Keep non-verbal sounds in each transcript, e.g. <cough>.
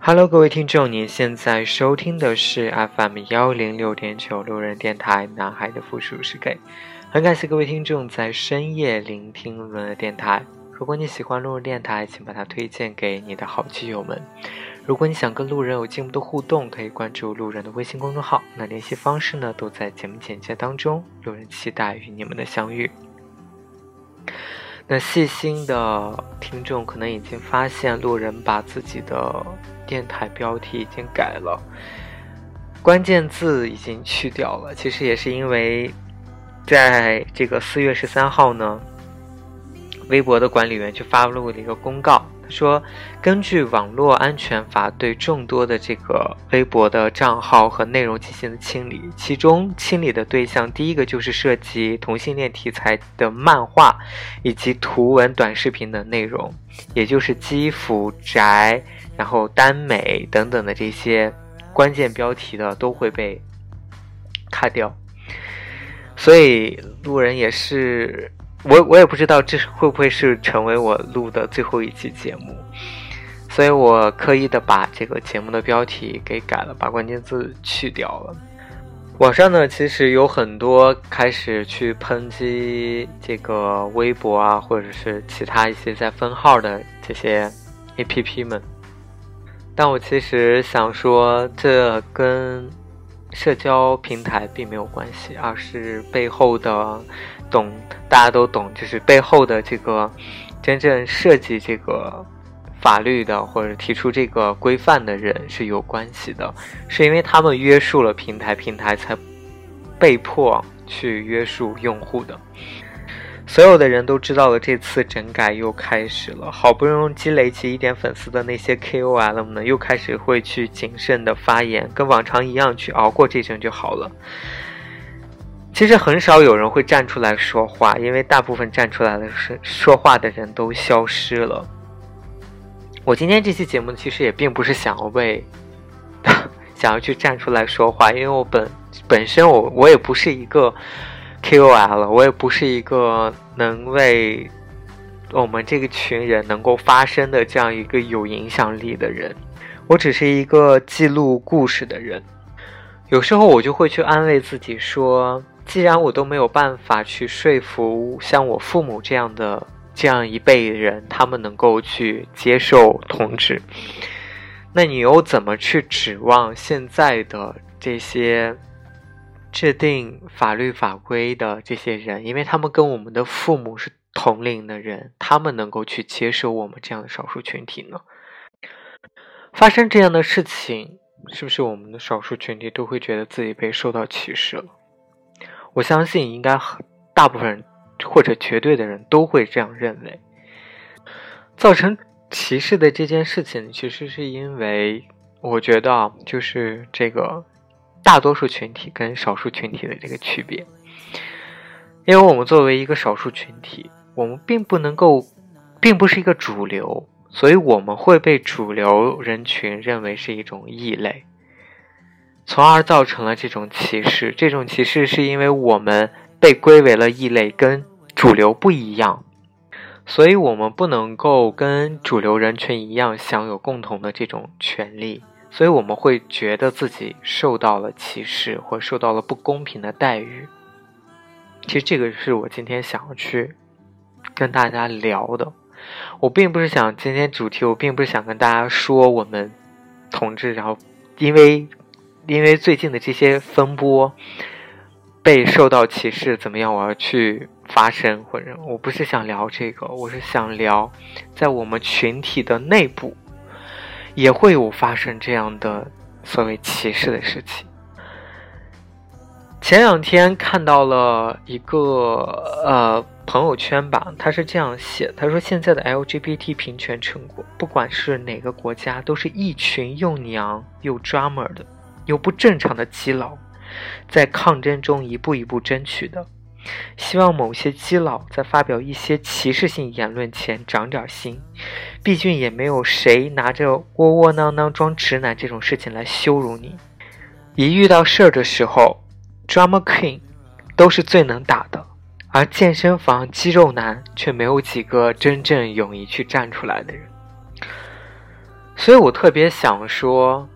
Hello，各位听众，您现在收听的是 FM 幺零六点九路人电台《男孩的复数是 gay》，很感谢各位听众在深夜聆听路人电台。如果你喜欢路人电台，请把它推荐给你的好基友们。如果你想跟路人有进一步的互动，可以关注路人的微信公众号。那联系方式呢，都在节目简介当中。路人期待与你们的相遇。那细心的听众可能已经发现，路人把自己的电台标题已经改了，关键字已经去掉了。其实也是因为，在这个四月十三号呢。微博的管理员就发布了一个公告，说：“根据网络安全法，对众多的这个微博的账号和内容进行了清理，其中清理的对象，第一个就是涉及同性恋题材的漫画以及图文短视频的内容，也就是基辅宅，然后耽美等等的这些关键标题的都会被卡掉。所以路人也是。”我我也不知道这会不会是成为我录的最后一期节目，所以我刻意的把这个节目的标题给改了，把关键字去掉了。网上呢，其实有很多开始去抨击这个微博啊，或者是其他一些在分号的这些 APP 们，但我其实想说，这跟社交平台并没有关系，而是背后的。懂，大家都懂，就是背后的这个真正设计这个法律的，或者提出这个规范的人是有关系的，是因为他们约束了平台，平台才被迫去约束用户的。所有的人都知道了，这次整改又开始了，好不容易积累起一点粉丝的那些 KOL 们，又开始会去谨慎的发言，跟往常一样去熬过这阵就好了。其实很少有人会站出来说话，因为大部分站出来的是说话的人都消失了。我今天这期节目其实也并不是想要为 <laughs> 想要去站出来说话，因为我本本身我我也不是一个 KOL，我也不是一个能为我们这个群人能够发声的这样一个有影响力的人，我只是一个记录故事的人。有时候我就会去安慰自己说。既然我都没有办法去说服像我父母这样的这样一辈人，他们能够去接受同志，那你又怎么去指望现在的这些制定法律法规的这些人？因为他们跟我们的父母是同龄的人，他们能够去接受我们这样的少数群体呢？发生这样的事情，是不是我们的少数群体都会觉得自己被受到歧视了？我相信，应该很大部分或者绝对的人都会这样认为。造成歧视的这件事情，其实是因为我觉得啊，就是这个大多数群体跟少数群体的这个区别。因为我们作为一个少数群体，我们并不能够，并不是一个主流，所以我们会被主流人群认为是一种异类。从而造成了这种歧视。这种歧视是因为我们被归为了异类，跟主流不一样，所以我们不能够跟主流人群一样享有共同的这种权利，所以我们会觉得自己受到了歧视或受到了不公平的待遇。其实这个是我今天想要去跟大家聊的。我并不是想今天主题，我并不是想跟大家说我们同志，然后因为。因为最近的这些风波，被受到歧视怎么样？我要去发声，或者我不是想聊这个，我是想聊，在我们群体的内部，也会有发生这样的所谓歧视的事情。前两天看到了一个呃朋友圈吧，他是这样写，他说现在的 LGBT 平权成果，不管是哪个国家，都是一群又娘又 drama 的。又不正常的基佬，在抗争中一步一步争取的。希望某些基佬在发表一些歧视性言论前长点心，毕竟也没有谁拿着窝窝囊囊装直男这种事情来羞辱你。一遇到事儿的时候，drama queen 都是最能打的，而健身房肌肉男却没有几个真正勇于去站出来的人。所以我特别想说，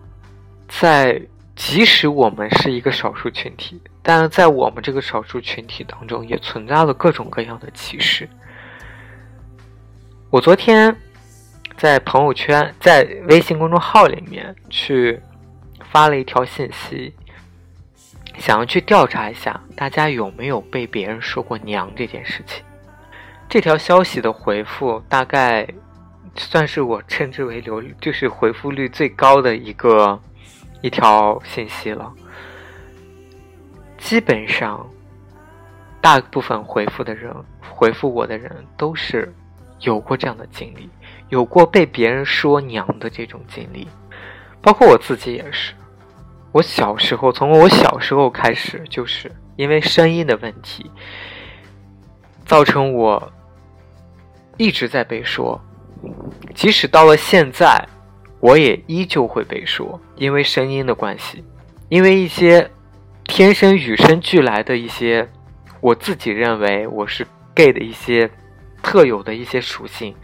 在即使我们是一个少数群体。但是在我们这个少数群体当中，也存在了各种各样的歧视。我昨天在朋友圈、在微信公众号里面去发了一条信息，想要去调查一下大家有没有被别人说过“娘”这件事情。这条消息的回复大概算是我称之为流，就是回复率最高的一个一条信息了。基本上，大部分回复的人，回复我的人都是有过这样的经历，有过被别人说娘的这种经历，包括我自己也是。我小时候，从我小时候开始，就是因为声音的问题，造成我一直在被说，即使到了现在，我也依旧会被说，因为声音的关系，因为一些。天生与生俱来的一些，我自己认为我是 gay 的一些特有的一些属性，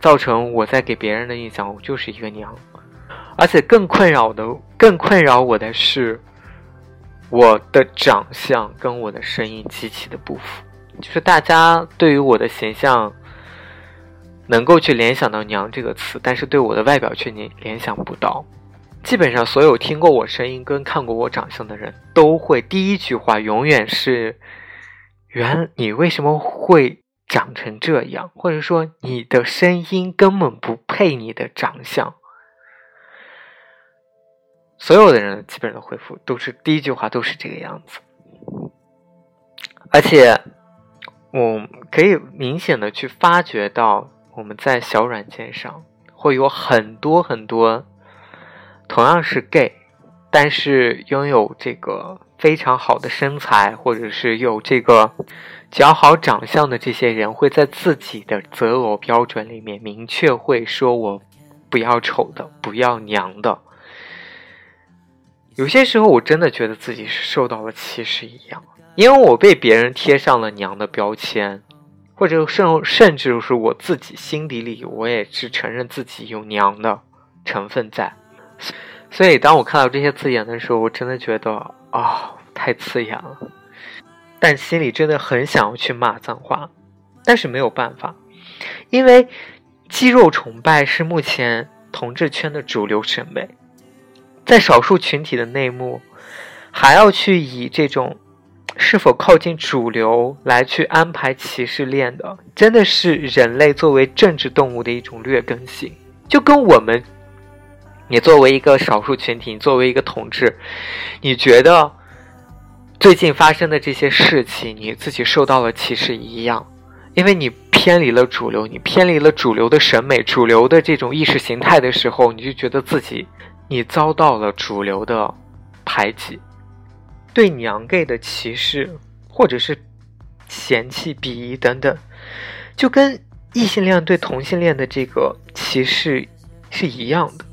造成我在给别人的印象，我就是一个娘。而且更困扰的、更困扰我的是，我的长相跟我的声音极其的不符。就是大家对于我的形象能够去联想到“娘”这个词，但是对我的外表却联联想不到。基本上所有听过我声音跟看过我长相的人都会第一句话永远是：“原你为什么会长成这样？”或者说你的声音根本不配你的长相。所有的人基本上的回复都是第一句话都是这个样子，而且我可以明显的去发觉到我们在小软件上会有很多很多。同样是 gay，但是拥有这个非常好的身材，或者是有这个较好长相的这些人，会在自己的择偶标准里面明确会说：“我不要丑的，不要娘的。”有些时候，我真的觉得自己是受到了歧视一样，因为我被别人贴上了娘的标签，或者甚甚至是我自己心底里，我也是承认自己有娘的成分在。<laughs> 所以，当我看到这些字眼的时候，我真的觉得啊，太刺眼了。但心里真的很想要去骂脏话，但是没有办法，因为肌肉崇拜是目前同志圈的主流审美，在少数群体的内幕，还要去以这种是否靠近主流来去安排歧视链的，真的是人类作为政治动物的一种劣根性，就跟我们。你作为一个少数群体，你作为一个同志，你觉得最近发生的这些事情，你自己受到了歧视一样，因为你偏离了主流，你偏离了主流的审美、主流的这种意识形态的时候，你就觉得自己你遭到了主流的排挤，对娘 gay 的歧视，或者是嫌弃、鄙夷等等，就跟异性恋对同性恋的这个歧视是一样的。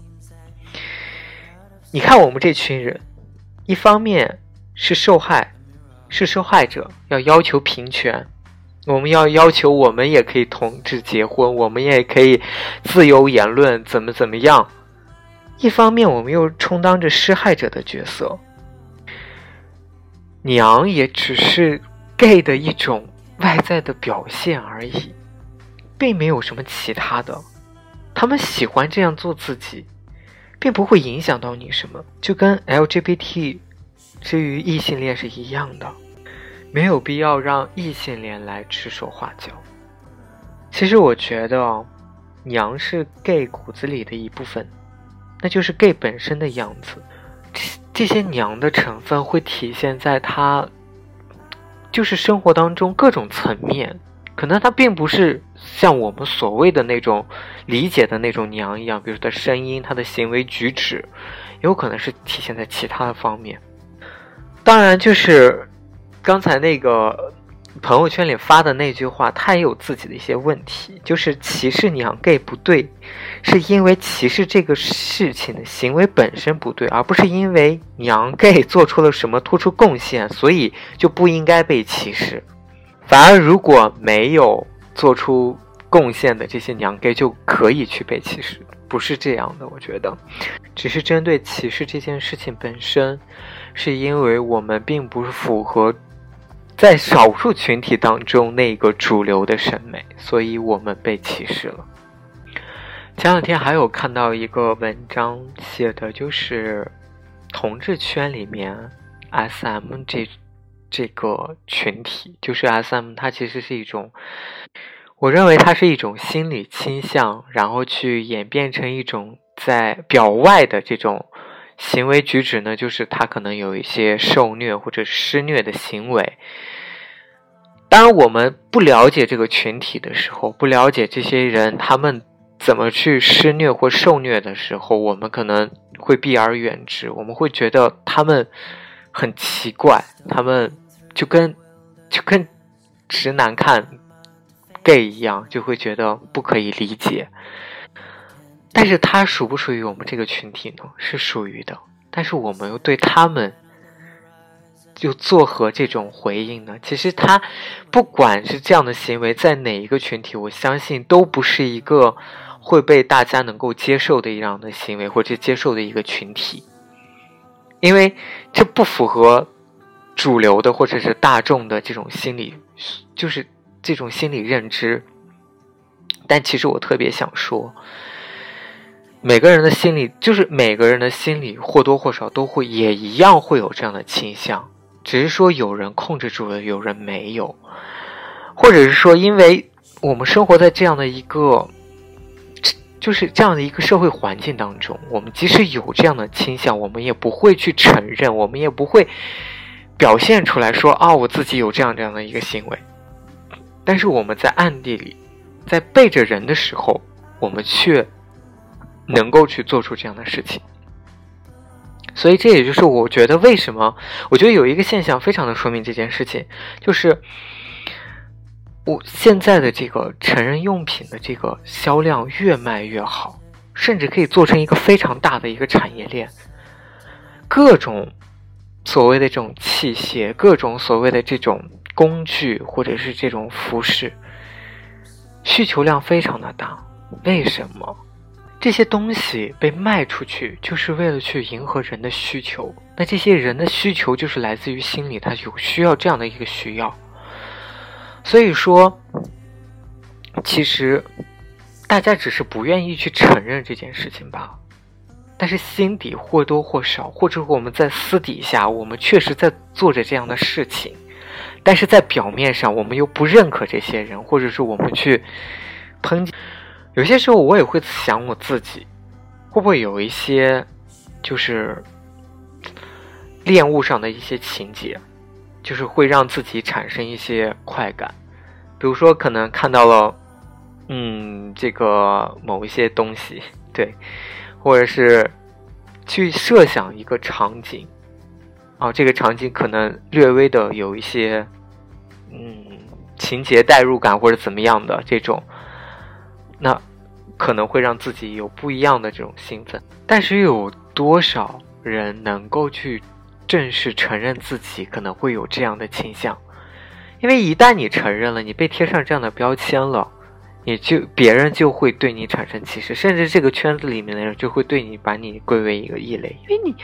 你看，我们这群人，一方面是受害，是受害者，要要求平权，我们要要求我们也可以同志结婚，我们也可以自由言论，怎么怎么样。一方面，我们又充当着施害者的角色，娘也只是 gay 的一种外在的表现而已，并没有什么其他的。他们喜欢这样做自己。并不会影响到你什么，就跟 LGBT 之于异性恋是一样的，没有必要让异性恋来指手画脚。其实我觉得，娘是 gay 骨子里的一部分，那就是 gay 本身的样子。这些娘的成分会体现在他，就是生活当中各种层面。可能他并不是像我们所谓的那种理解的那种娘一样，比如他声音、他的行为举止，有可能是体现在其他的方面。当然，就是刚才那个朋友圈里发的那句话，他也有自己的一些问题，就是歧视娘 gay 不对，是因为歧视这个事情的行为本身不对，而不是因为娘 gay 做出了什么突出贡献，所以就不应该被歧视。反而如果没有做出贡献的这些娘 gay 就可以去被歧视，不是这样的。我觉得，只是针对歧视这件事情本身，是因为我们并不符合。在少数群体当中，那个主流的审美，所以我们被歧视了。前两天还有看到一个文章写的，就是同志圈里面 SM 这这个群体，就是 SM，它其实是一种，我认为它是一种心理倾向，然后去演变成一种在表外的这种行为举止呢，就是他可能有一些受虐或者施虐的行为。当，我们不了解这个群体的时候，不了解这些人他们怎么去施虐或受虐的时候，我们可能会避而远之。我们会觉得他们很奇怪，他们就跟就跟直男看 gay 一样，就会觉得不可以理解。但是他属不属于我们这个群体呢？是属于的。但是我们又对他们。就作何这种回应呢？其实他不管是这样的行为，在哪一个群体，我相信都不是一个会被大家能够接受的一样的行为，或者接受的一个群体，因为这不符合主流的或者是大众的这种心理，就是这种心理认知。但其实我特别想说，每个人的心理，就是每个人的心理或多或少都会也一样会有这样的倾向。只是说有人控制住了，有人没有，或者是说，因为我们生活在这样的一个，就是这样的一个社会环境当中，我们即使有这样的倾向，我们也不会去承认，我们也不会表现出来说啊，我自己有这样这样的一个行为。但是我们在暗地里，在背着人的时候，我们却能够去做出这样的事情。所以这也就是我觉得为什么我觉得有一个现象非常的说明这件事情，就是我现在的这个成人用品的这个销量越卖越好，甚至可以做成一个非常大的一个产业链，各种所谓的这种器械，各种所谓的这种工具或者是这种服饰，需求量非常的大，为什么？这些东西被卖出去，就是为了去迎合人的需求。那这些人的需求就是来自于心里，他有需要这样的一个需要。所以说，其实大家只是不愿意去承认这件事情吧。但是心底或多或少，或者我们在私底下，我们确实在做着这样的事情。但是在表面上，我们又不认可这些人，或者是我们去抨击。有些时候我也会想我自己，会不会有一些就是恋物上的一些情节，就是会让自己产生一些快感，比如说可能看到了，嗯，这个某一些东西，对，或者是去设想一个场景，哦，这个场景可能略微的有一些，嗯，情节代入感或者怎么样的这种。那可能会让自己有不一样的这种兴奋，但是又有多少人能够去正式承认自己可能会有这样的倾向？因为一旦你承认了，你被贴上这样的标签了，你就别人就会对你产生歧视，甚至这个圈子里面的人就会对你把你归为一个异类，因为你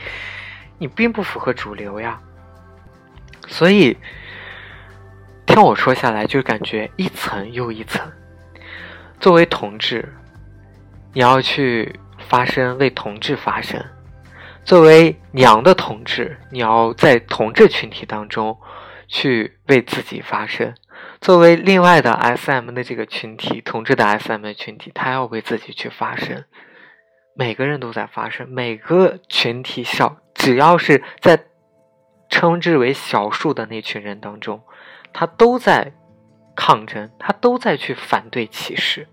你并不符合主流呀。所以听我说下来，就感觉一层又一层。作为同志，你要去发声，为同志发声；作为娘的同志，你要在同志群体当中去为自己发声；作为另外的 SM 的这个群体，同志的 SM 的群体，他要为自己去发声。每个人都在发声，每个群体小，只要是在称之为小数的那群人当中，他都在抗争，他都在去反对歧视。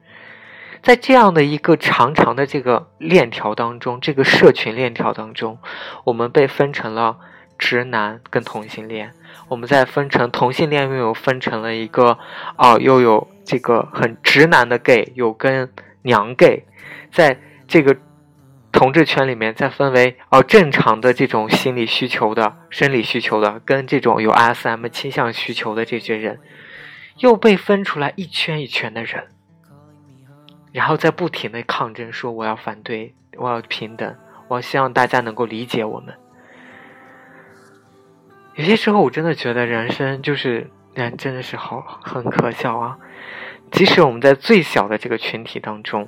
在这样的一个长长的这个链条当中，这个社群链条当中，我们被分成了直男跟同性恋，我们再分成同性恋，又有分成了一个哦，又有这个很直男的 gay，有跟娘 gay，在这个同志圈里面再分为哦正常的这种心理需求的、生理需求的，跟这种有 SM 倾向需求的这些人，又被分出来一圈一圈的人，然后在不停的抗争，说我要反对，我要平等，我希望大家能够理解我们。有些时候，我真的觉得人生就是人，真的是好很可笑啊！即使我们在最小的这个群体当中，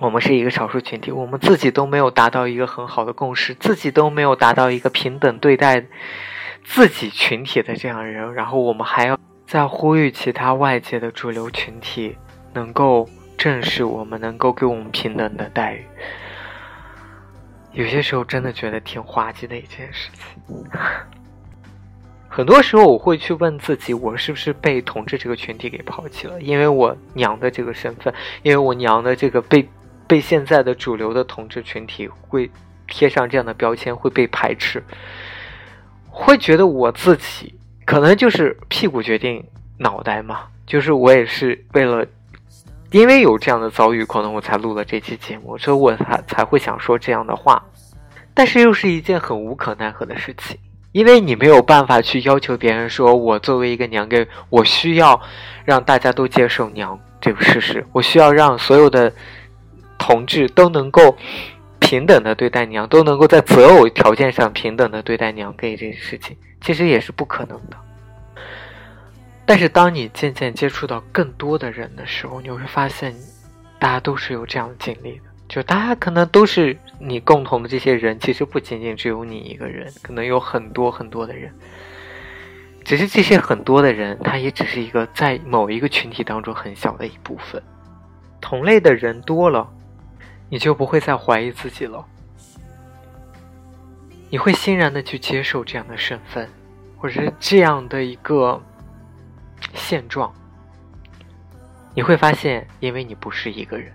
我们是一个少数群体，我们自己都没有达到一个很好的共识，自己都没有达到一个平等对待自己群体的这样人，然后我们还要在呼吁其他外界的主流群体能够正视我们，能够给我们平等的待遇。有些时候，真的觉得挺滑稽的一件事情。<laughs> 很多时候我会去问自己，我是不是被统治这个群体给抛弃了？因为我娘的这个身份，因为我娘的这个被被现在的主流的统治群体会贴上这样的标签，会被排斥，会觉得我自己可能就是屁股决定脑袋嘛，就是我也是为了因为有这样的遭遇，可能我才录了这期节目，所以我才才会想说这样的话，但是又是一件很无可奈何的事情。因为你没有办法去要求别人说，我作为一个娘给，我需要让大家都接受娘这个事实，我需要让所有的同志都能够平等的对待娘，都能够在择偶条件上平等的对待娘 gay 这件事情，其实也是不可能的。但是当你渐渐接触到更多的人的时候，你会发现，大家都是有这样的经历的。就大家可能都是你共同的这些人，其实不仅仅只有你一个人，可能有很多很多的人。只是这些很多的人，他也只是一个在某一个群体当中很小的一部分。同类的人多了，你就不会再怀疑自己了，你会欣然的去接受这样的身份，或者是这样的一个现状。你会发现，因为你不是一个人。